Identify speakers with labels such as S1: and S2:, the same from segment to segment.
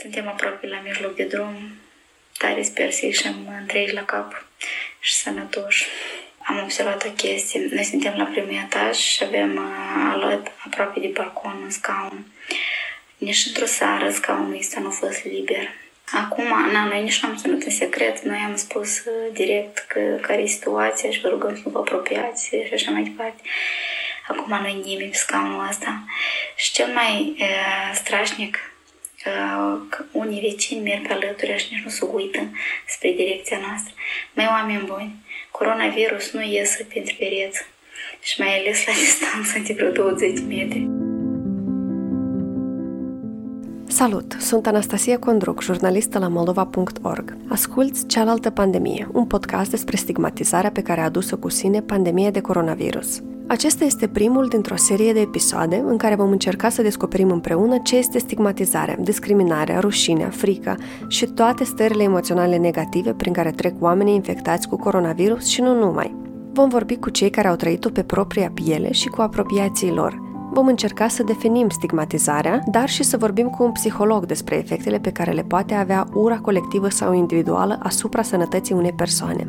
S1: Suntem aproape la mijloc de drum. Tare sper să ieșim întregi la cap și sănătoși. Am observat o chestie. Noi suntem la primul etaj și avem alat aproape de balcon un scaun. Nici într-o seară scaunul ăsta nu a fost liber. Acum, na, noi nici nu am ținut în secret, noi am spus direct că, care e situația și vă rugăm să nu vă apropiați și așa mai departe. Acum noi nimeni pe scaunul ăsta. Și cel mai e, strașnic, că unii vecini merg pe alături și nici nu se uită spre direcția noastră. Mai oameni buni, coronavirus nu iese pentru pereți și mai ales la distanță de vreo 20 metri.
S2: Salut! Sunt Anastasia Condruc, jurnalistă la moldova.org. Asculți Cealaltă pandemie, un podcast despre stigmatizarea pe care a adus-o cu sine pandemia de coronavirus. Acesta este primul dintr-o serie de episoade în care vom încerca să descoperim împreună ce este stigmatizarea, discriminarea, rușinea, frica și toate stările emoționale negative prin care trec oamenii infectați cu coronavirus și nu numai. Vom vorbi cu cei care au trăit-o pe propria piele și cu apropiații lor – Vom încerca să definim stigmatizarea, dar și să vorbim cu un psiholog despre efectele pe care le poate avea ura colectivă sau individuală asupra sănătății unei persoane.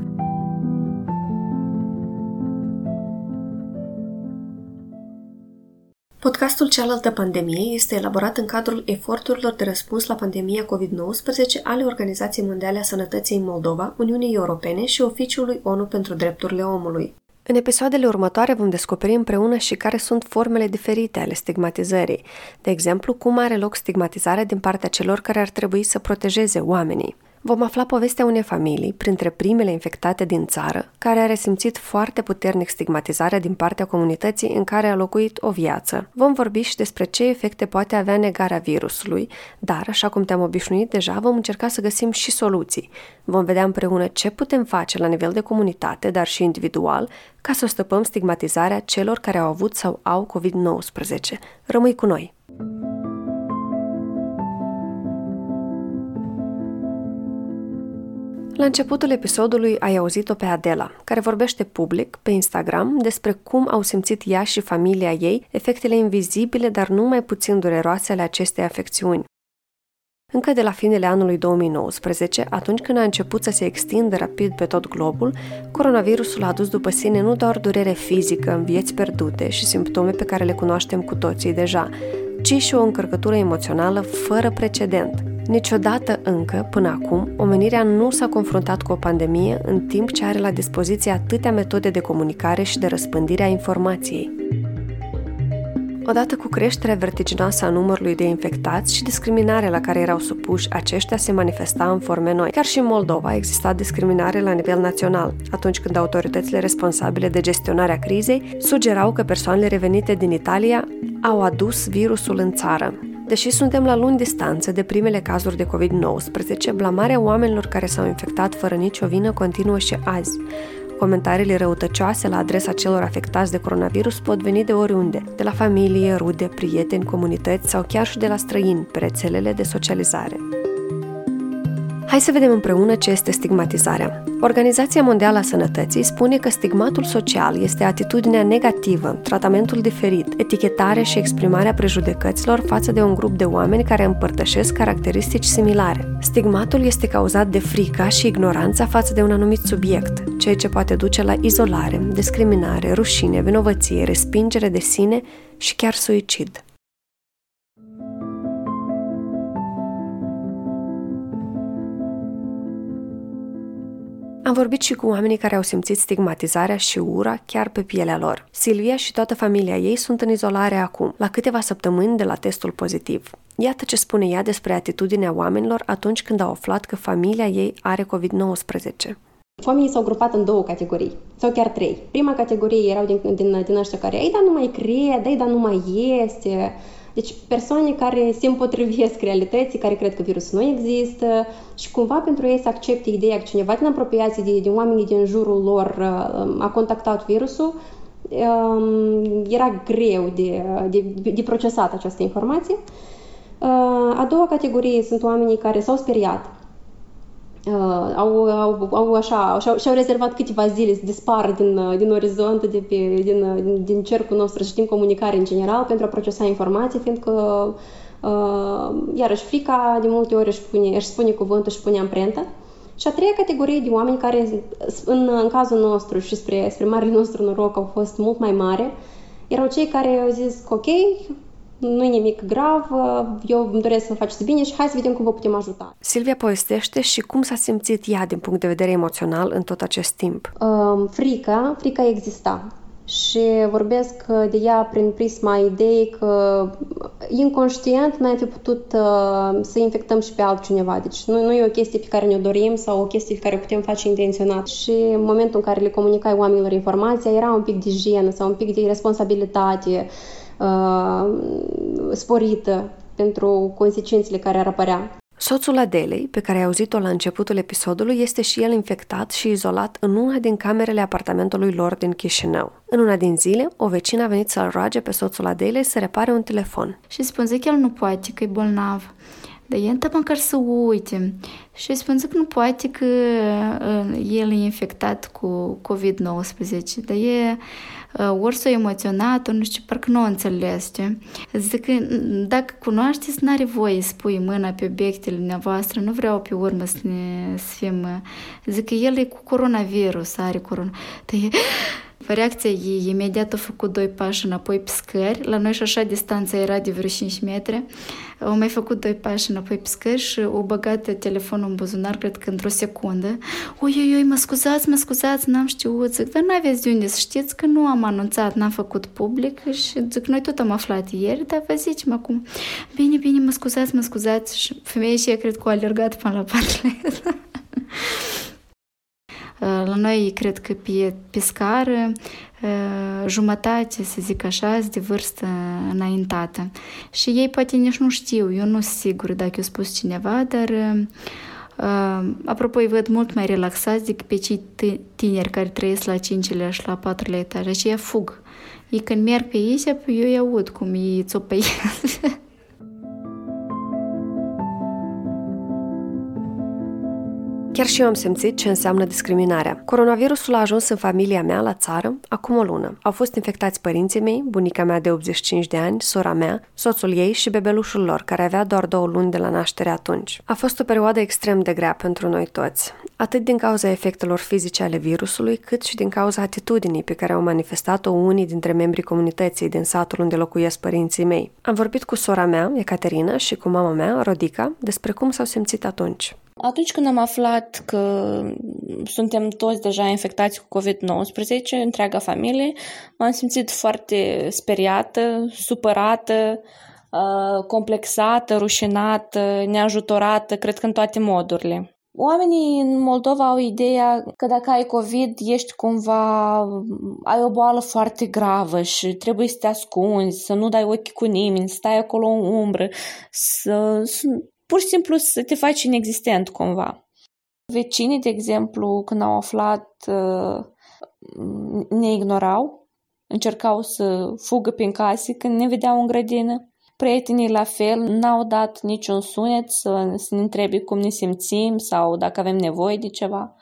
S2: Podcastul Cealaltă pandemie este elaborat în cadrul eforturilor de răspuns la pandemia COVID-19 ale Organizației Mondiale a Sănătății în Moldova, Uniunii Europene și Oficiului ONU pentru Drepturile Omului. În episoadele următoare vom descoperi împreună și care sunt formele diferite ale stigmatizării. De exemplu, cum are loc stigmatizarea din partea celor care ar trebui să protejeze oamenii. Vom afla povestea unei familii, printre primele infectate din țară, care a resimțit foarte puternic stigmatizarea din partea comunității în care a locuit o viață. Vom vorbi și despre ce efecte poate avea negarea virusului, dar, așa cum te-am obișnuit deja, vom încerca să găsim și soluții. Vom vedea împreună ce putem face la nivel de comunitate, dar și individual, ca să stăpăm stigmatizarea celor care au avut sau au COVID-19. Rămâi cu noi! La începutul episodului ai auzit-o pe Adela, care vorbește public pe Instagram despre cum au simțit ea și familia ei efectele invizibile, dar nu mai puțin dureroase ale acestei afecțiuni. Încă de la finele anului 2019, atunci când a început să se extindă rapid pe tot globul, coronavirusul a adus după sine nu doar durere fizică în vieți pierdute și simptome pe care le cunoaștem cu toții deja, ci și o încărcătură emoțională fără precedent – Niciodată încă, până acum, omenirea nu s-a confruntat cu o pandemie în timp ce are la dispoziție atâtea metode de comunicare și de răspândire a informației. Odată cu creșterea vertiginoasă a numărului de infectați și discriminarea la care erau supuși, aceștia se manifesta în forme noi. Chiar și în Moldova exista discriminare la nivel național, atunci când autoritățile responsabile de gestionarea crizei sugerau că persoanele revenite din Italia au adus virusul în țară. Deși suntem la luni distanță de primele cazuri de COVID-19, blamarea oamenilor care s-au infectat fără nicio vină continuă și azi. Comentariile răutăcioase la adresa celor afectați de coronavirus pot veni de oriunde, de la familie, rude, prieteni, comunități sau chiar și de la străini pe rețelele de socializare. Hai să vedem împreună ce este stigmatizarea. Organizația Mondială a Sănătății spune că stigmatul social este atitudinea negativă, tratamentul diferit, etichetarea și exprimarea prejudecăților față de un grup de oameni care împărtășesc caracteristici similare. Stigmatul este cauzat de frica și ignoranța față de un anumit subiect, ceea ce poate duce la izolare, discriminare, rușine, vinovăție, respingere de sine și chiar suicid. Am vorbit și cu oamenii care au simțit stigmatizarea și ura chiar pe pielea lor. Silvia și toată familia ei sunt în izolare acum, la câteva săptămâni de la testul pozitiv. Iată ce spune ea despre atitudinea oamenilor atunci când au aflat că familia ei are COVID-19.
S3: Oamenii s-au grupat în două categorii, sau chiar trei. Prima categorie erau din, din, din ăștia care, ei, dar nu mai cred, ei, dar nu mai este, deci persoane care se împotrivesc realității, care cred că virusul nu există și cumva pentru ei să accepte ideea că cineva din apropiație de, de oamenii din jurul lor uh, a contactat virusul, um, era greu de, de, de procesat această informație. Uh, a doua categorie sunt oamenii care s-au speriat Uh, au, au, au așa, și-au, și-au rezervat câteva zile să dispară din, uh, din orizont, de pe, din, uh, din cercul nostru, să știm comunicare în general, pentru a procesa informații, fiindcă Iarăși, frica de multe ori își, pune, își spune cuvântul, își pune amprentă. Și a treia categorie de oameni care, în, în cazul nostru și spre, spre marele nostru noroc, au fost mult mai mare, erau cei care au zis că ok, nu e nimic grav, eu îmi doresc să faceți bine și hai să vedem cum vă putem ajuta.
S2: Silvia povestește și cum s-a simțit ea din punct de vedere emoțional în tot acest timp.
S3: Um, frica, frica exista și vorbesc de ea prin prisma ideii că inconștient noi am fi putut uh, să infectăm și pe altcineva. Deci nu, nu e o chestie pe care ne-o dorim sau o chestie pe care o putem face intenționat. Și în momentul în care le comunicai oamenilor informația, era un pic de jenă sau un pic de responsabilitate uh, sporită pentru consecințele care ar apărea.
S2: Soțul Adelei, pe care ai auzit-o la începutul episodului, este și el infectat și izolat în una din camerele apartamentului lor din Chișinău. În una din zile, o vecină a venit să-l roage pe soțul Adelei să repare un telefon.
S1: Și spune că el nu poate, că e bolnav. Dar el măcar să uite. Și spune că nu poate că uh, el e infectat cu COVID-19. Dar e uh, ori s-a emoționat, ori nu știu, parcă nu o înțeles. Zic că dacă cunoașteți, n-are voie să pui mâna pe obiectele dumneavoastră, nu vreau pe urmă să, ne, să fim... Uh, zic că el e cu coronavirus, are corona. Dar e, Reacția ei imediat a făcut doi pași înapoi pe scări. La noi și așa distanța era de vreo 5 metri. Au mai făcut doi pași înapoi pe scări și o băgat telefonul în buzunar, cred că într-o secundă. Oi, oi, oi, mă scuzați, mă scuzați, n-am știut. Zic, dar n-aveți de unde să știți că nu am anunțat, n-am făcut public și zic, noi tot am aflat ieri, dar vă zicem acum. Bine, bine, mă scuzați, mă scuzați. Și femeia și ea cred că a alergat până la patru La noi, cred că pe, pe scară, jumătate, să zic așa, de vârstă înaintată. Și ei poate nici nu știu, eu nu sunt sigură dacă eu spus cineva, dar apropo îi văd mult mai relaxați decât pe cei tineri care trăiesc la 5-lea și la 4 etaj. Aceia fug. Ei când merg pe ei, eu îi aud cum ei țopăiesc.
S2: Chiar și eu am simțit ce înseamnă discriminarea. Coronavirusul a ajuns în familia mea la țară acum o lună. Au fost infectați părinții mei, bunica mea de 85 de ani, sora mea, soțul ei și bebelușul lor, care avea doar două luni de la naștere atunci. A fost o perioadă extrem de grea pentru noi toți, atât din cauza efectelor fizice ale virusului, cât și din cauza atitudinii pe care au manifestat-o unii dintre membrii comunității din satul unde locuiesc părinții mei. Am vorbit cu sora mea, Ecaterina, și cu mama mea, Rodica, despre cum s-au simțit atunci.
S4: Atunci când am aflat că suntem toți deja infectați cu COVID-19, întreaga familie, m-am simțit foarte speriată, supărată, uh, complexată, rușinată, neajutorată, cred că în toate modurile. Oamenii în Moldova au ideea că dacă ai COVID, ești cumva, ai o boală foarte gravă și trebuie să te ascunzi, să nu dai ochi cu nimeni, să stai acolo în umbră, să, să pur și simplu să te faci inexistent cumva. Vecinii, de exemplu, când au aflat, uh, ne ignorau, încercau să fugă prin case când ne vedeau în grădină. Prietenii la fel n-au dat niciun sunet să, să ne întrebe cum ne simțim sau dacă avem nevoie de ceva.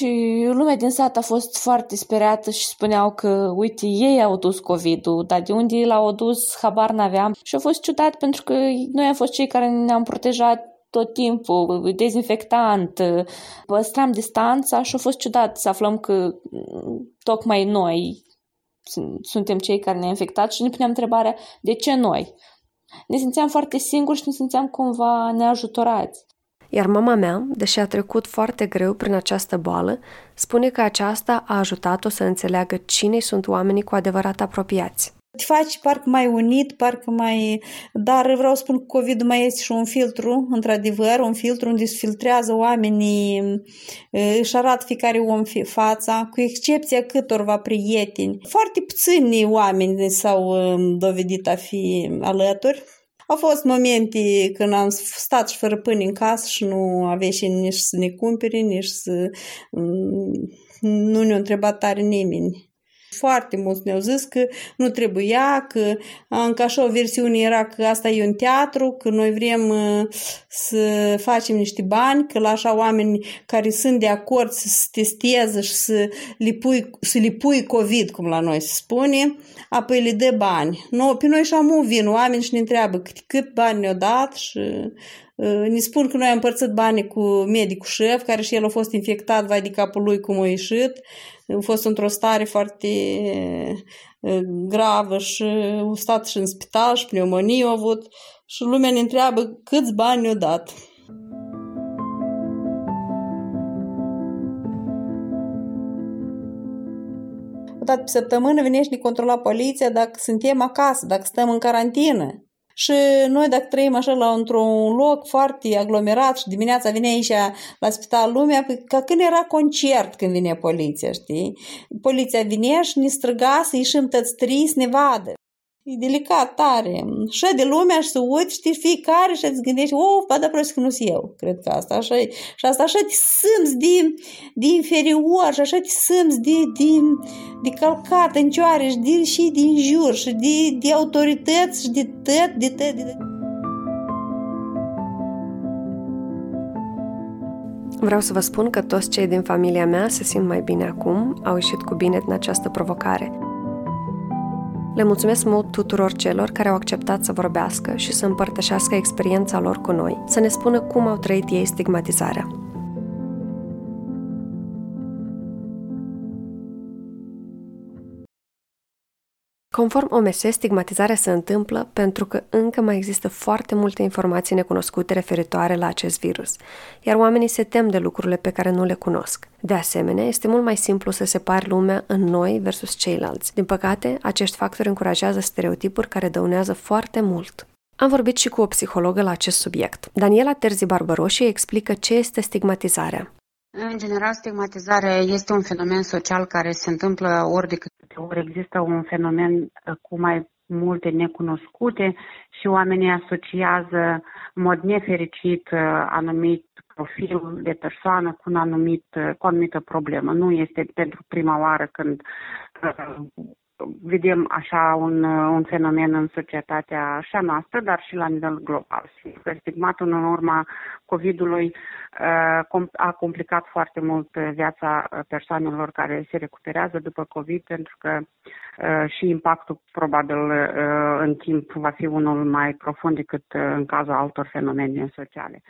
S4: Și lumea din sat a fost foarte speriată și spuneau că, uite, ei au dus COVID-ul, dar de unde l-au dus, habar n-aveam. Și a fost ciudat pentru că noi am fost cei care ne-am protejat tot timpul, dezinfectant, păstram distanța și a fost ciudat să aflăm că tocmai noi suntem cei care ne-am infectat și ne puneam întrebarea de ce noi. Ne simțeam foarte singuri și ne simțeam cumva neajutorați.
S2: Iar mama mea, deși a trecut foarte greu prin această boală, spune că aceasta a ajutat-o să înțeleagă cine sunt oamenii cu adevărat apropiați.
S5: Te faci parcă mai unit, parcă mai... Dar vreau să spun că COVID mai este și un filtru, într-adevăr, un filtru unde se filtrează oamenii, își arată fiecare om fața, cu excepția câtorva prieteni. Foarte puțini oameni s-au dovedit a fi alături au fost momente când am stat și fără pâine în casă și nu avea și nici să ne cumpere, nici să... Mm, nu ne-a întrebat tare nimeni. Foarte mulți ne-au zis că nu trebuia, că încă așa o versiune era că asta e un teatru, că noi vrem uh, să facem niște bani, că la așa oameni care sunt de acord să se testeze și să le pui, să le pui COVID, cum la noi se spune, apoi le dă bani. No, pe noi și am vin oameni și ne întreabă cât, cât bani ne-au dat și uh, ne spun că noi am împărțit banii cu medicul șef, care și el a fost infectat, vai de capul lui cum a ieșit, a fost într-o stare foarte gravă și a stat și în spital și pneumonie a avut și lumea ne întreabă câți bani ne-au dat. O dată pe săptămână vine și ne controla poliția dacă suntem acasă, dacă stăm în carantină. Și noi dacă trăim așa la într-un loc foarte aglomerat și dimineața vine aici la spital lumea, păi ca când era concert când vine poliția, știi? Poliția vine și ne străga să ieșim tăți trei să ne vadă. E delicat, tare. Și de lumea și să uiți, știi, fiecare și îți gândești, oh, ba da, prost că nu eu. Cred că asta așa e. Și asta așa te simți de, de inferior și așa te simți de, de, de calcat în cioare și, de, și din jur și de, de autorități și de tot, de tot, de tot.
S2: Vreau să vă spun că toți cei din familia mea se simt mai bine acum, au ieșit cu bine din această provocare – le mulțumesc mult tuturor celor care au acceptat să vorbească și să împărtășească experiența lor cu noi, să ne spună cum au trăit ei stigmatizarea. Conform OMS, stigmatizarea se întâmplă pentru că încă mai există foarte multe informații necunoscute referitoare la acest virus, iar oamenii se tem de lucrurile pe care nu le cunosc. De asemenea, este mult mai simplu să separi lumea în noi versus ceilalți. Din păcate, acești factori încurajează stereotipuri care dăunează foarte mult. Am vorbit și cu o psihologă la acest subiect. Daniela Terzi Barbaroși explică ce este stigmatizarea.
S6: În general, stigmatizarea este un fenomen social care se întâmplă ori de câte ori există un fenomen uh, cu mai multe necunoscute și oamenii asociază în mod nefericit uh, anumit profil de persoană cu, un anumit, uh, cu o anumită problemă. Nu este pentru prima oară când vedem așa un, un fenomen în societatea așa noastră, dar și la nivel global. Stigmatul în urma COVID-ului uh, a complicat foarte mult viața persoanelor care se recuperează după COVID, pentru că uh, și impactul probabil uh, în timp va fi unul mai profund decât în cazul altor fenomene sociale.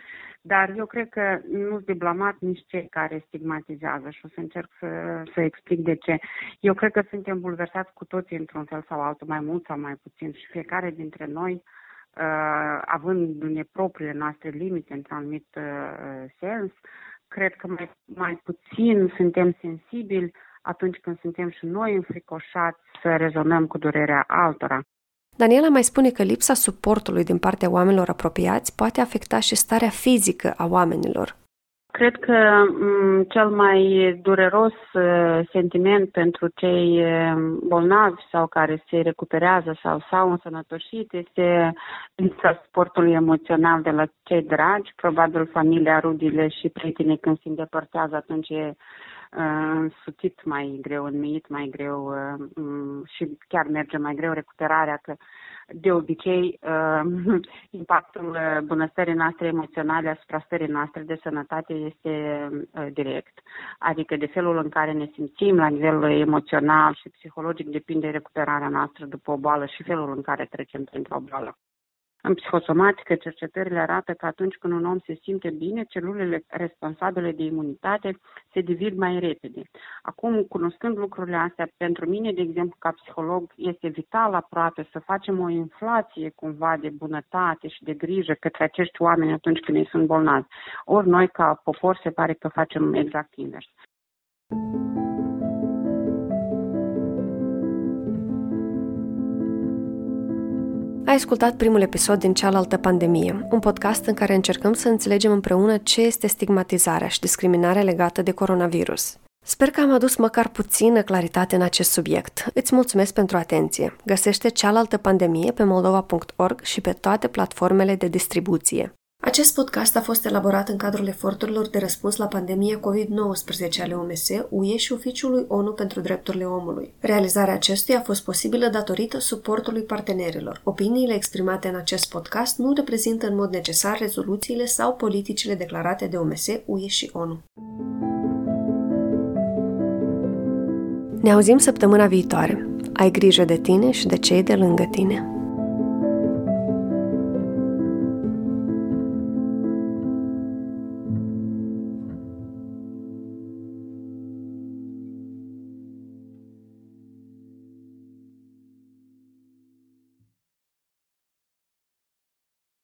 S6: Dar eu cred că nu sunt de blamat nici cei care stigmatizează și o să încerc să, să explic de ce. Eu cred că suntem bulversați cu toții într-un fel sau altul, mai mult sau mai puțin și fiecare dintre noi uh, având propriile noastre limite într-un anumit uh, sens, cred că mai, mai puțin suntem sensibili atunci când suntem și noi înfricoșați să rezonăm cu durerea altora.
S2: Daniela mai spune că lipsa suportului din partea oamenilor apropiați poate afecta și starea fizică a oamenilor.
S6: Cred că mm, cel mai dureros uh, sentiment pentru cei uh, bolnavi sau care se recuperează sau s-au însănătoșit este lipsa suportului emoțional de la cei dragi, probabil familia, rudile și prietenii când se îndepărtează atunci e însuțit mai greu, înmiit mai greu uh, mm, și chiar merge mai greu recuperarea, că de obicei uh, impactul uh, bunăstării noastre emoționale asupra stării noastre de sănătate este direct. Adică de felul în care ne simțim la nivel emoțional și psihologic depinde recuperarea noastră după o boală și felul în care trecem printr-o boală. În psihosomatică, cercetările arată că atunci când un om se simte bine, celulele responsabile de imunitate se divid mai repede. Acum, cunoscând lucrurile astea, pentru mine, de exemplu, ca psiholog, este vital aproape să facem o inflație cumva de bunătate și de grijă către acești oameni atunci când ei sunt bolnavi. Ori noi, ca popor, se pare că facem exact invers.
S2: Ai ascultat primul episod din Cealaltă pandemie, un podcast în care încercăm să înțelegem împreună ce este stigmatizarea și discriminarea legată de coronavirus. Sper că am adus măcar puțină claritate în acest subiect. Îți mulțumesc pentru atenție. Găsește Cealaltă pandemie pe moldova.org și pe toate platformele de distribuție. Acest podcast a fost elaborat în cadrul eforturilor de răspuns la pandemia COVID-19 ale OMS, UE și Oficiului ONU pentru Drepturile Omului. Realizarea acestuia a fost posibilă datorită suportului partenerilor. Opiniile exprimate în acest podcast nu reprezintă în mod necesar rezoluțiile sau politicile declarate de OMS, UE și ONU. Ne auzim săptămâna viitoare. Ai grijă de tine și de cei de lângă tine.